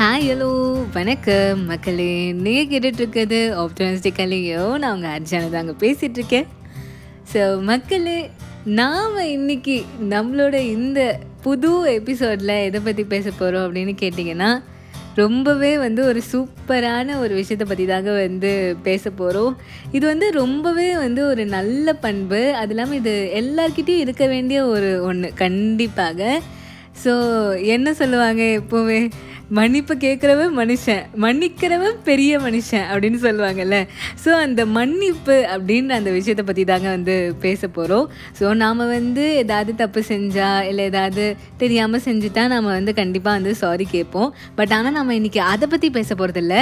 Hi hello வணக்கம். மக்களே நீங்கள் கேட்டுட்ருக்கிறது ஆப்டமிஸ்டிக்கலையோ நான் உங்கள் அர்ஜானை தாங்க பேசிகிட்ருக்கேன் ஸோ மக்களே நாம் இன்னைக்கு நம்மளோட இந்த புது எபிசோடில் எதை பற்றி பேச போகிறோம் அப்படின்னு கேட்டிங்கன்னா ரொம்பவே வந்து ஒரு சூப்பரான ஒரு விஷயத்தை பற்றி தாங்க வந்து பேச போகிறோம் இது வந்து ரொம்பவே வந்து ஒரு நல்ல பண்பு. அது இல்லாமல் இது எல்லார்கிட்டயும் இருக்க வேண்டிய ஒரு ஒன்று கண்டிப்பாக. ஸோ என்ன சொல்லுவாங்க எப்போவுமே? மன்னிப்பு கேட்குறவன் மனுஷன் மன்னிக்கிறவன் பெரிய மனுஷன் அப்படின்னு சொல்லுவாங்கல்ல. ஸோ அந்த மன்னிப்பு அப்படின்ற அந்த விஷயத்தை பற்றி தாங்க வந்து பேச போகிறோம் ஸோ நாம் வந்து ஏதாவது தப்பு செஞ்சால் இல்லை ஏதாவது தெரியாமல் செஞ்சுட்டா நம்ம வந்து கண்டிப்பாக வந்து சாரி கேட்போம். பட் ஆனால் நம்ம இன்றைக்கி அதை பற்றி பேச போகிறதில்ல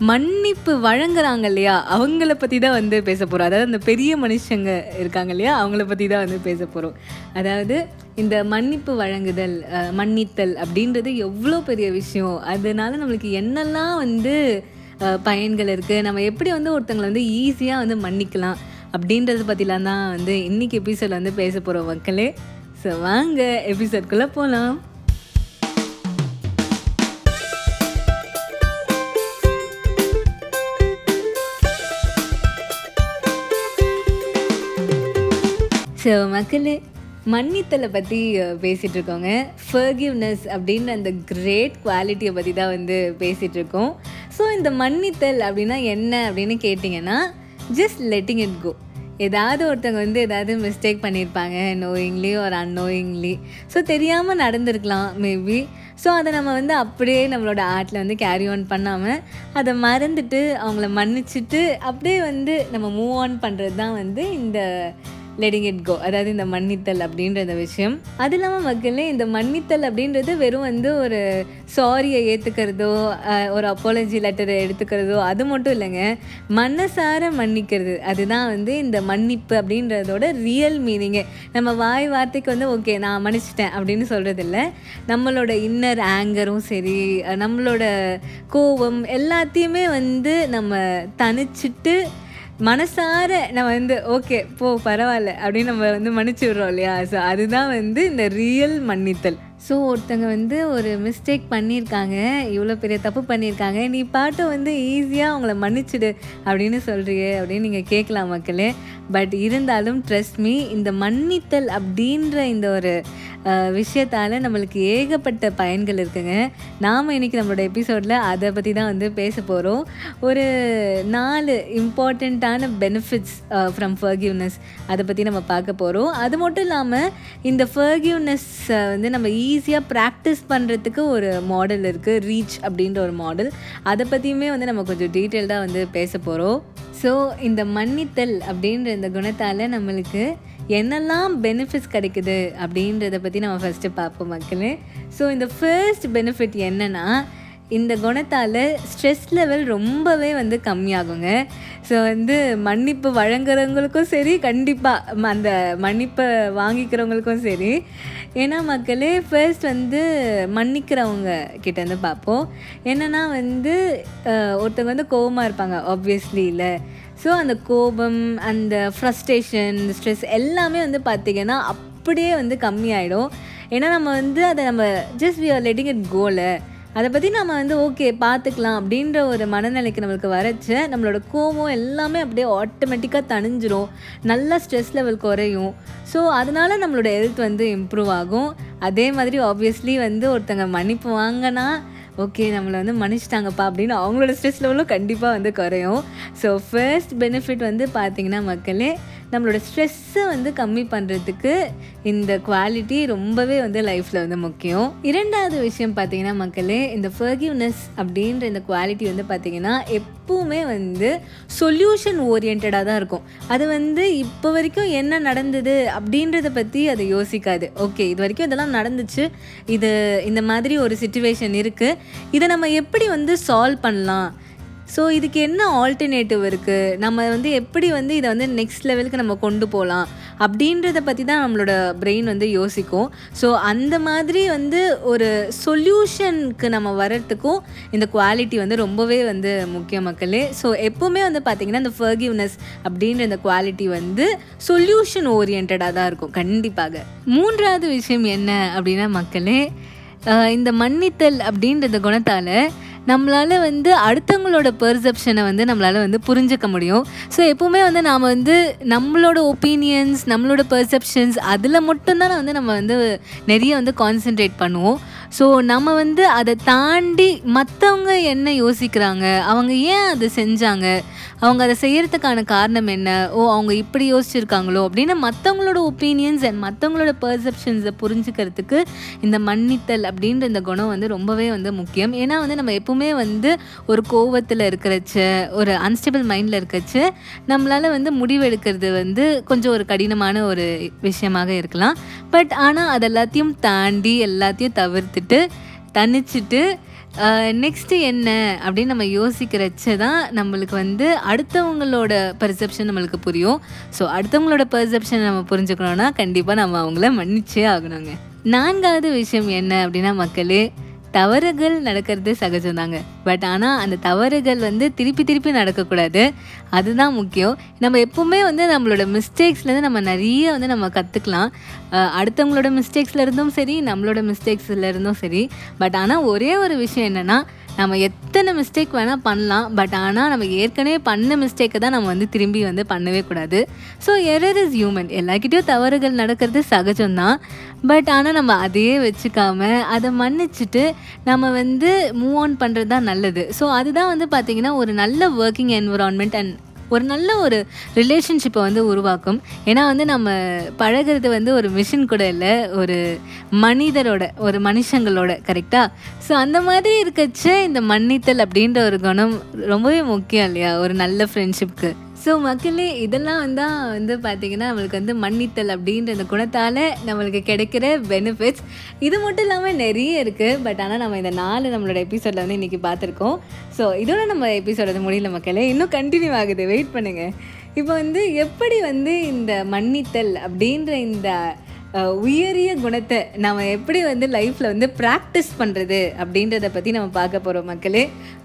மன்னிப்பு வழங்குறாங்க இல்லையா? அவங்கள பற்றி தான் வந்து பேச போகிறோம் அதாவது அந்த பெரிய மனுஷங்க இருக்காங்க இல்லையா? அவங்கள பற்றி தான் வந்து பேச போகிறோம் அதாவது இந்த மன்னிப்பு வழங்குதல் மன்னித்தல் அப்படின்றது எவ்வளோ பெரிய விஷயம். அதனால நம்மளுக்கு என்னெல்லாம் வந்து பயன்கள் இருக்குது நம்ம எப்படி வந்து ஒருத்தங்களை வந்து ஈஸியாக வந்து மன்னிக்கலாம் அப்படின்றத பற்றிலாம் தான் வந்து இன்றைக்கி எபிசோடில் வந்து பேச போகிறோம் மக்களே. ஸோ வாங்க எபிசோட்குள்ளே போகலாம் ஸோ மக்களே மன்னித்தலை பற்றி பேசிகிட்டு இருக்கோங்க ஃபர்கிவ்னஸ் அப்படின்ற அந்த கிரேட் குவாலிட்டியை பற்றி தான் வந்து பேசிகிட்டு இருக்கோம் ஸோ இந்த மன்னித்தல் அப்படின்னா என்ன அப்படின்னு கேட்டிங்கன்னா ஜஸ்ட் லெட்டிங் இட் கோ ஏதாவது ஒருத்தவங்க வந்து ஏதாவது மிஸ்டேக் பண்ணியிருப்பாங்க நோயிங்லி ஒரு அன்னோயிங்லி ஸோ தெரியாமல் நடந்திருக்கலாம் மேபி ஸோ அதை நம்ம வந்து அப்படியே நம்மளோட ஆர்ட்டில் வந்து கேரி ஆன் பண்ணாமல் அதை மறந்துட்டு அவங்கள மன்னிச்சிட்டு அப்படியே வந்து நம்ம மூவ் ஆன் பண்ணுறது தான் வந்து இந்த லெட்டிங் இட் கோ அதாவது இந்த மன்னித்தல் அப்படின்ற இந்த விஷயம். அது இல்லாமல் மக்களே இந்த மன்னித்தல் அப்படின்றது வெறும் வந்து ஒரு சாரியை ஏற்றுக்கிறதோ ஒரு அப்பாலஜி லெட்டரை எடுத்துக்கிறதோ அது மட்டும் இல்லைங்க. மனசார மன்னிக்கிறது. அதுதான் வந்து இந்த மன்னிப்பு அப்படின்றதோட ரியல் மீனிங்கு நம்ம வாய் வார்த்தைக்கு வந்து ஓகே நான் மன்னிச்சிட்டேன் அப்படின்னு சொல்கிறதில்ல நம்மளோட இன்னர் ஆங்கரும் சரி நம்மளோட கோபம் எல்லாத்தையுமே வந்து நம்ம தனிச்சிட்டு மனசார நம்ம வந்து ஓகே போ பரவாயில்ல அப்படின்னு நம்ம வந்து மன்னிச்சு விடுறோம் இல்லையா? ஸோ அதுதான் வந்து இந்த ரியல் மன்னித்தல். ஸோ ஒருத்தங்க வந்து ஒரு மிஸ்டேக் பண்ணியிருக்காங்க இவ்வளோ பெரிய தப்பு பண்ணியிருக்காங்க நீ பாட்டை வந்து ஈஸியாக அவங்கள மன்னிச்சிடு அப்படின்னு சொல்கிறியே அப்படின்னு நீங்கள் கேட்கலாம் மக்களே. பட் இருந்தாலும் ட்ரஸ்ட் மீ இந்த மன்னித்தல் அப்படின்ற இந்த ஒரு விஷயத்தால் நம்மளுக்கு ஏகப்பட்ட பயன்கள் இருக்குங்க. நாம் இன்றைக்கி நம்மளோட எபிசோடில் அதை பற்றி தான் வந்து பேச போகிறோம் ஒரு நாலு இம்பார்ட்டண்ட்டான பெனிஃபிட்ஸ் ஃப்ரம் ஃபர்கியூனஸ் அதை பற்றி நம்ம பார்க்க போகிறோம் அது மட்டும் இல்லாமல் இந்த ஃபர்கியூனஸ்ஸை வந்து நம்ம ஈஸியாக ப்ராக்டிஸ் பண்ணுறதுக்கு ஒரு மாடல் இருக்குது ரீச் அப்படின்ற ஒரு மாடல் அதை பற்றியுமே வந்து நம்ம கொஞ்சம் டீட்டெயில்டாக வந்து பேச போகிறோம் ஸோ இந்த மன்னித்தல் அப்படின்ற இந்த குணத்தால் நம்மளுக்கு என்னெல்லாம் பெனிஃபிட்ஸ் கிடைக்குது அப்படின்றத பற்றி நம்ம ஃபஸ்ட்டு பார்ப்போம் மக்களே. ஸோ இந்த ஃபர்ஸ்ட் பெனிஃபிட் என்னென்னா இந்த குணத்தால் ஸ்ட்ரெஸ் லெவல் ரொம்பவே வந்து கம்மியாகுங்க. ஸோ வந்து மன்னிப்பு வழங்குறவங்களுக்கும் சரி கண்டிப்பாக அந்த மன்னிப்பை வாங்கிக்கிறவங்களுக்கும் சரி. ஏன்னா மக்களே ஃபர்ஸ்ட் வந்து மன்னிக்கிறவங்க கிட்டேருந்து பார்ப்போம். என்னென்னா வந்து ஒருத்தவங்க வந்து கோவமாக இருப்பாங்க ஆப்வியஸ்லி இல்லை. ஸோ அந்த கோபம் அந்த ஃப்ரஸ்ட்ரேஷன் ஸ்ட்ரெஸ் எல்லாமே வந்து பார்த்திங்கன்னா அப்படியே வந்து கம்மியாயிடும். ஏன்னா நம்ம வந்து அதை நம்ம just we are letting it கோல அதை பற்றி நம்ம வந்து ஓகே பார்த்துக்கலாம் அப்படின்ற ஒரு மனநிலைக்கு நம்மளுக்கு வரச்ச நம்மளோட கோவம் எல்லாமே அப்படியே ஆட்டோமேட்டிக்காக தணிஞ்சிரும். நல்லா ஸ்ட்ரெஸ் லெவல் குறையும். ஸோ அதனால நம்மளோட ஹெல்த் வந்து இம்ப்ரூவ் ஆகும். அதே மாதிரி ஆப்வியஸ்லி வந்து ஒருத்தங்க மன்னிப்பு வாங்கினா ஓகே நம்மளை வந்து மன்னிச்சிட்டாங்கப்பா அப்படின்னு அவங்களோட ஸ்ட்ரெஸ் லெவலும் கண்டிப்பாக வந்து குறையும். ஸோ ஃபர்ஸ்ட் பெனிஃபிட் வந்து பார்த்திங்கன்னா மக்களே நம்மளோட ஸ்ட்ரெஸ்ஸை வந்து கம்மி பண்ணுறதுக்கு இந்த குவாலிட்டி ரொம்பவே வந்து லைஃப்பில் வந்து முக்கியம். இரண்டாவது விஷயம் பார்த்தீங்கன்னா மக்களே இந்த ஃபர்கிவ்னஸ் அப்படின்ற இந்த குவாலிட்டி வந்து பார்த்தீங்கன்னா எப்பவுமே வந்து சொல்யூஷன் ஓரியன்டாக தான் இருக்கும். அது வந்து இப்போ வரைக்கும் என்ன நடந்தது அப்படின்றத பற்றி அதை யோசிக்காது. ஓகே இது வரைக்கும் இதெல்லாம் நடந்துச்சு. இது இந்த மாதிரி ஒரு சுச்சுவேஷன் இருக்குது இதை நம்ம எப்படி வந்து சால்வ் பண்ணலாம்? ஸோ இதுக்கு என்ன ஆல்டர்னேட்டிவ் இருக்குது நம்ம வந்து எப்படி வந்து இதை வந்து நெக்ஸ்ட் லெவலுக்கு நம்ம கொண்டு போகலாம் அப்படின்றத பற்றி தான் நம்மளோட பிரெயின் வந்து யோசிக்கும். ஸோ அந்த மாதிரி வந்து ஒரு சொல்யூஷனுக்கு நம்ம வர்றதுக்கும் இந்த குவாலிட்டி வந்து ரொம்பவே வந்து முக்கிய மக்களே. ஸோ எப்போவுமே வந்து பார்த்திங்கன்னா இந்த ஃபர்கிவ்னஸ் அப்படின்ற இந்த குவாலிட்டி வந்து சொல்யூஷன் ஓரியன்டாக தான் இருக்கும் கண்டிப்பாக. மூன்றாவது விஷயம் என்ன அப்படின்னா மக்களே இந்த மன்னித்தல் அப்படின்ற குணத்தால் நம்மளால் வந்து அடுத்தவங்களோட பெர்செப்ஷனை வந்து நம்மளால் வந்து புரிஞ்சுக்க முடியும். ஸோ எப்போவுமே வந்து நாம் வந்து நம்மளோட ஒப்பீனியன்ஸ் நம்மளோட பெர்செப்ஷன்ஸ் அதில் மட்டும்தான் வந்து நம்ம வந்து நிறைய வந்து கான்சென்ட்ரேட் பண்ணுவோம். ஸோ நம்ம வந்து அதை தாண்டி மற்றவங்க என்ன யோசிக்கிறாங்க? அவங்க ஏன் அதை செஞ்சாங்க? அவங்க அதை செய்கிறதுக்கான காரணம் என்ன? ஓ அவங்க இப்படி யோசிச்சிருக்காங்களோ? அப்படின்னு மற்றவங்களோட ஒப்பீனியன்ஸ் அண்ட் மற்றவங்களோட பர்செப்ஷன்ஸை புரிஞ்சுக்கிறதுக்கு இந்த மன்னித்தல் அப்படின்ற இந்த குணம் வந்து ரொம்பவே வந்து முக்கியம். ஏன்னா வந்து நம்ம எப்பவுமே வந்து ஒரு கோவத்தில் இருக்கிறச்ச ஒரு அன்ஸ்டேபிள் மைண்டில் இருக்கச்ச நம்மளால் வந்து முடிவெடுக்கிறது வந்து கொஞ்சம் ஒரு கடினமான ஒரு விஷயமாக இருக்கலாம். பட் ஆனால் அது எல்லாத்தையும் தாண்டி எல்லாத்தையும் தவிர்த்துட்டு தணிச்சிட்டு நெக்ஸ்ட்டு என்ன அப்படின்னு நம்ம யோசிக்கிறச்ச தான் நம்மளுக்கு வந்து அடுத்தவங்களோட பெர்செப்ஷன் நம்மளுக்கு புரியும். ஸோ அடுத்தவங்களோட பெர்செப்ஷன் நம்ம புரிஞ்சுக்கணும்னா கண்டிப்பாக நம்ம அவங்கள மன்னிச்சே ஆகணுங்க. நான்காவது விஷயம் என்ன அப்படின்னா மக்களே தவறுகள் நடக்கிறது சகஜம்தாங்க. பட் ஆனால் அந்த தவறுகள் வந்து திருப்பி திருப்பி நடக்கக்கூடாது. அதுதான் முக்கியம். நம்ம எப்பவுமே வந்து நம்மளோட மிஸ்டேக்ஸ்லேருந்து நம்ம நிறைய வந்து நம்ம கற்றுக்கலாம் அடுத்தவங்களோட மிஸ்டேக்ஸில் இருந்தும் சரி நம்மளோட மிஸ்டேக்ஸில் இருந்தும் சரி. பட் ஆனால் ஒரே ஒரு விஷயம் என்னென்னா நம்ம எத்தனை மிஸ்டேக் வேணால் பண்ணலாம். பட் ஆனால் நம்ம ஏற்கனவே பண்ண மிஸ்டேக்கை தான் நம்ம வந்து திரும்பி வந்து பண்ணவே கூடாது. ஸோ எரர் இஸ் ஹியூமன் எல்லாக்கிட்டேயும் தவறுகள் நடக்கிறது சகஜம்தான். பட் ஆனால் நம்ம அதையே வச்சுக்காம அதை மன்னிச்சுட்டு நம்ம வந்து மூவ் ஆன் பண்ணுறது தான் நல்லது. ஸோ அதுதான் வந்து பார்த்திங்கன்னா ஒரு நல்ல ஒர்க்கிங் என்விரான்மெண்ட் அண்ட் ஒரு நல்ல ஒரு ரிலேஷன்ஷிப்பை வந்து உருவாக்கும். ஏன்னா வந்து நம்ம பழகிறது வந்து ஒரு மிஷின் கூட இல்லை ஒரு மனிதரோட ஒரு மனுஷங்களோட கரெக்டாக ஸோ அந்த மாதிரி இருக்கச்ச இந்த மன்னித்தல் அப்படின்ற ஒரு குணம் ரொம்பவே முக்கியம் இல்லையா? ஒரு நல்ல ஃப்ரெண்ட்ஷிப்க்கு ஸோ மக்களே இதெல்லாம் வந்து வந்து பார்த்திங்கன்னா நம்மளுக்கு வந்து மன்னித்தல் அப்படின்ற இந்த குணத்தால் நம்மளுக்கு கிடைக்கிற பெனிஃபிட்ஸ் இது மட்டும் இல்லாமல் நிறைய இருக்குது பட் ஆனால் நம்ம இந்த நாலு நம்மளோட எபிசோடில் வந்து இன்றைக்கி பார்த்துருக்கோம் ஸோ இதோட நம்ம எபிசோட முடியல மக்களே. இன்னும் கண்டினியூ ஆகுது. வெயிட் பண்ணுங்கள் இப்போ வந்து எப்படி வந்து இந்த மன்னித்தல் அப்படின்ற இந்த உயரிய குணத்தை நம்ம எப்படி வந்து லைஃப்பில் வந்து ப்ராக்டிஸ் பண்ணுறது அப்படின்றத பற்றி நம்ம பார்க்க போகிறோம் மக்களே.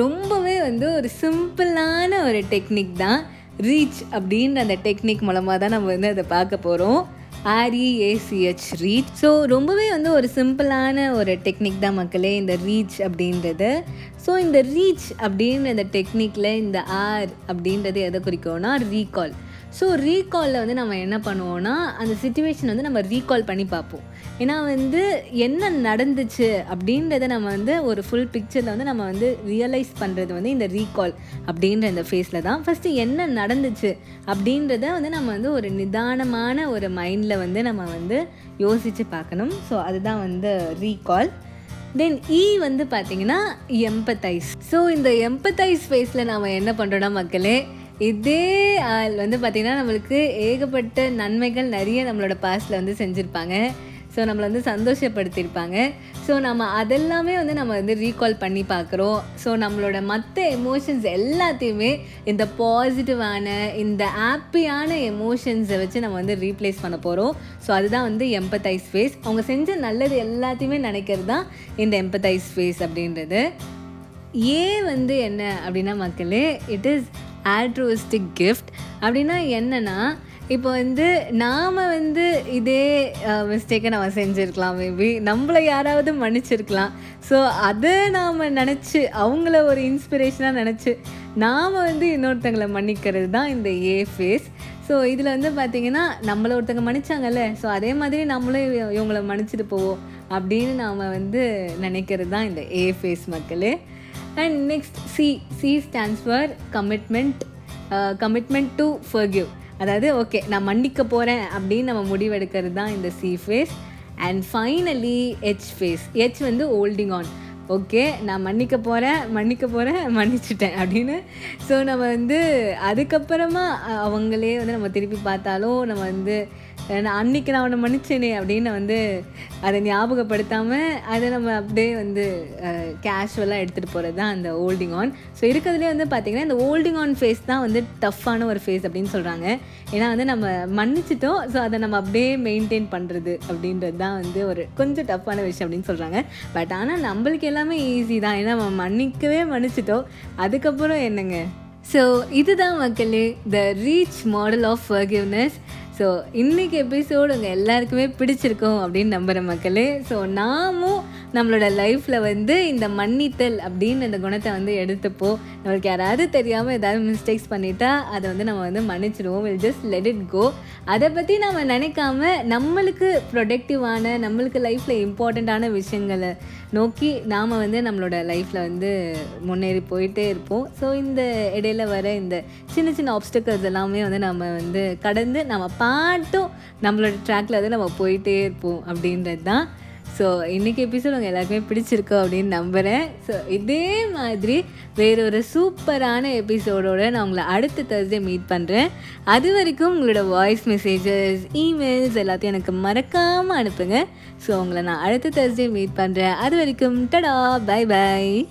ரொம்பவே வந்து ஒரு சிம்பிளான ஒரு டெக்னிக் தான். ரீச் அப்படின்ற அந்த டெக்னிக் மூலமாக தான் நம்ம வந்து அதை பார்க்க போகிறோம் ஆர்இஏசிஹெச் ரீச் ஸோ ரொம்பவே வந்து ஒரு சிம்பிளான ஒரு டெக்னிக் தான் மக்களே இந்த ரீச் அப்படின்றது. ஸோ இந்த ரீச் அப்படின்ற இந்த டெக்னிக்கில் இந்த ஆர் அப்படின்றது எதை குறிக்கும்னா ரீகால் ஸோ ரீகாலில் வந்து நம்ம என்ன பண்ணுவோம்னா அந்த சுச்சுவேஷன் வந்து நம்ம ரீகால் பண்ணி பார்ப்போம். ஏன்னா வந்து என்ன நடந்துச்சு அப்படின்றத நம்ம வந்து ஒரு ஃபுல் பிக்சரில் வந்து நம்ம வந்து ரியலைஸ் பண்ணுறது வந்து இந்த ரீகால் அப்படின்ற இந்த ஃபேஸில் தான். ஃபஸ்ட்டு என்ன நடந்துச்சு அப்படின்றத வந்து நம்ம வந்து ஒரு நிதானமான ஒரு மைண்டில் வந்து நம்ம வந்து யோசித்து பார்க்கணும். ஸோ அதுதான் வந்து ரீகால் தென் இ வந்து பார்த்தீங்கன்னா எம்பத்தைஸ் ஸோ இந்த எம்பத்தைஸ் ஃபேஸில் நாம் என்ன பண்ணுறோன்னா மக்களே இதே ஆள் வந்து பார்த்திங்கன்னா நம்மளுக்கு ஏகப்பட்ட நன்மைகள் நிறைய நம்மளோட பாஸ்டில் வந்து செஞ்சுருப்பாங்க. ஸோ நம்மளை வந்து சந்தோஷப்படுத்தியிருப்பாங்க. ஸோ நம்ம அதெல்லாமே வந்து நம்ம வந்து ரீகால் பண்ணி பார்க்குறோம். ஸோ நம்மளோட மற்ற எமோஷன்ஸ் எல்லாத்தையுமே இந்த பாசிட்டிவான இந்த ஹாப்பியான எமோஷன்ஸை வச்சு நம்ம வந்து ரீப்ளேஸ் பண்ண போகிறோம் ஸோ அதுதான் வந்து எம்பத்தைஸ் ஃபேஸ் அவங்க செஞ்ச நல்லது எல்லாத்தையுமே நினைக்கிறது தான் இந்த எம்பத்தைஸ் ஃபேஸ் அப்படின்றது. ஏ வந்து என்ன அப்படின்னா மக்களே இட் இஸ் ஆல்ட்ரோஸ்டிக் கிஃப்ட் அப்படின்னா என்னென்னா இப்போ வந்து நாம் வந்து இதே மிஸ்டேக்கை நம்ம செஞ்சுருக்கலாம் மேபி நம்மளை யாராவது மன்னிச்சிருக்கலாம். ஸோ அதை நாம் நினச்சி அவங்கள ஒரு இன்ஸ்பிரேஷனாக நினச்சி நாம் வந்து இன்னொருத்தங்களை மன்னிக்கிறது தான் இந்த ஏ ஃபேஸ் ஸோ இதில் வந்து பார்த்திங்கன்னா நம்மளை ஒருத்தங்க மன்னிச்சாங்கல்ல ஸோ அதே மாதிரி நம்மளும் இவ- இவங்கள மன்னிச்சிட்டு போவோம் அப்படின்னு நாம் வந்து நினைக்கிறது தான் இந்த ஏ ஃபேஸ் மக்களே. And next C C stands for commitment commitment to forgive அதாவது ஓகே நான் மன்னிக்க போகிறேன் அப்படின்னு நம்ம முடிவெடுக்கிறது தான் இந்த C phase and finally H phase H வந்து ஹோல்டிங் ஆன் ஓகே நான் மன்னிக்க போகிறேன் மன்னிக்க போகிறேன் மன்னிச்சிட்டேன் அப்படின்னு. ஸோ நம்ம வந்து அதுக்கப்புறமா அவங்களே வந்து நம்ம திருப்பி பார்த்தாலும் நம்ம வந்து நான் அன்னைக்கு நான் அவனை மன்னிச்சேனே அப்படின்னு வந்து அதை ஞாபகப்படுத்தாமல் அதை நம்ம அப்படியே வந்து கேஷுவலாக எடுத்துகிட்டு போகிறது தான் அந்த ஹோல்டிங் ஆன் ஸோ இருக்கிறதுலே வந்து பார்த்திங்கன்னா இந்த ஹோல்டிங் ஆன் ஃபேஸ் தான் வந்து டஃப்பான ஒரு ஃபேஸ் அப்படின்னு சொல்கிறாங்க ஏன்னா வந்து நம்ம மன்னிச்சிட்டோம். ஸோ அதை நம்ம அப்படியே மெயின்டைன் பண்ணுறது அப்படின்றது தான் வந்து ஒரு கொஞ்சம் டஃப்பான விஷயம் அப்படின்னு சொல்கிறாங்க பட் ஆனால் நம்மளுக்கு எல்லாமே ஈஸி தான். ஏன்னா நம்ம மன்னிக்கவே மன்னிச்சிட்டோம். அதுக்கப்புறம் என்னங்க? ஸோ இதுதான் மக்களே the reach model of forgiveness so இன்னைக்கு எபிசோடு உங்கள் எல்லாருக்குமே பிடிச்சிருக்கும் அப்படின்னு நம்புகிற மக்களே. ஸோ நாமும் நம்மளோட லைஃப்பில் வந்து இந்த மன்னித்தல் அப்படின்னு இந்த குணத்தை வந்து எடுத்துப்போம் நம்மளுக்கு யாராவது தெரியாமல் ஏதாவது மிஸ்டேக்ஸ் பண்ணிட்டா அதை வந்து நம்ம வந்து மன்னிச்சிடுவோம் we'll just let it go அதை பற்றி நம்ம நினைக்காம நம்மளுக்கு ப்ரொடக்டிவான நம்மளுக்கு லைஃப்பில் இம்பார்ட்டண்ட்டான விஷயங்களை நோக்கி நாம் வந்து நம்மளோட லைஃப்பில் வந்து முன்னேறி போயிட்டே இருப்போம். ஸோ இந்த இடையில வர இந்த சின்ன சின்ன ஆப்ஸ்டக்கல்ஸ் எல்லாமே வந்து நம்ம வந்து கடந்து நம்ம பாட்டும் நம்மளோட ட்ராக்ல வந்து நம்ம போயிட்டே இருப்போம் அப்படின்றது தான் ஸோ இன்றைக்கி எபிசோட் உங்கள் எல்லாருக்குமே பிடிச்சிருக்கோம் அப்படின்னு நம்புகிறேன் ஸோ இதே மாதிரி வேற ஒரு சூப்பரான எபிசோடோடு நான் உங்களை அடுத்த தேர்ஸ்டே மீட் பண்ணுறேன் அது வரைக்கும் உங்களோட வாய்ஸ் மெசேஜஸ் இமெயில்ஸ் எல்லாத்தையும் எனக்கு மறக்காமல் அனுப்புங்க. ஸோ உங்களை நான் அடுத்த தேர்ஸ்டே மீட் பண்ணுறேன் அது வரைக்கும் டடா பை பை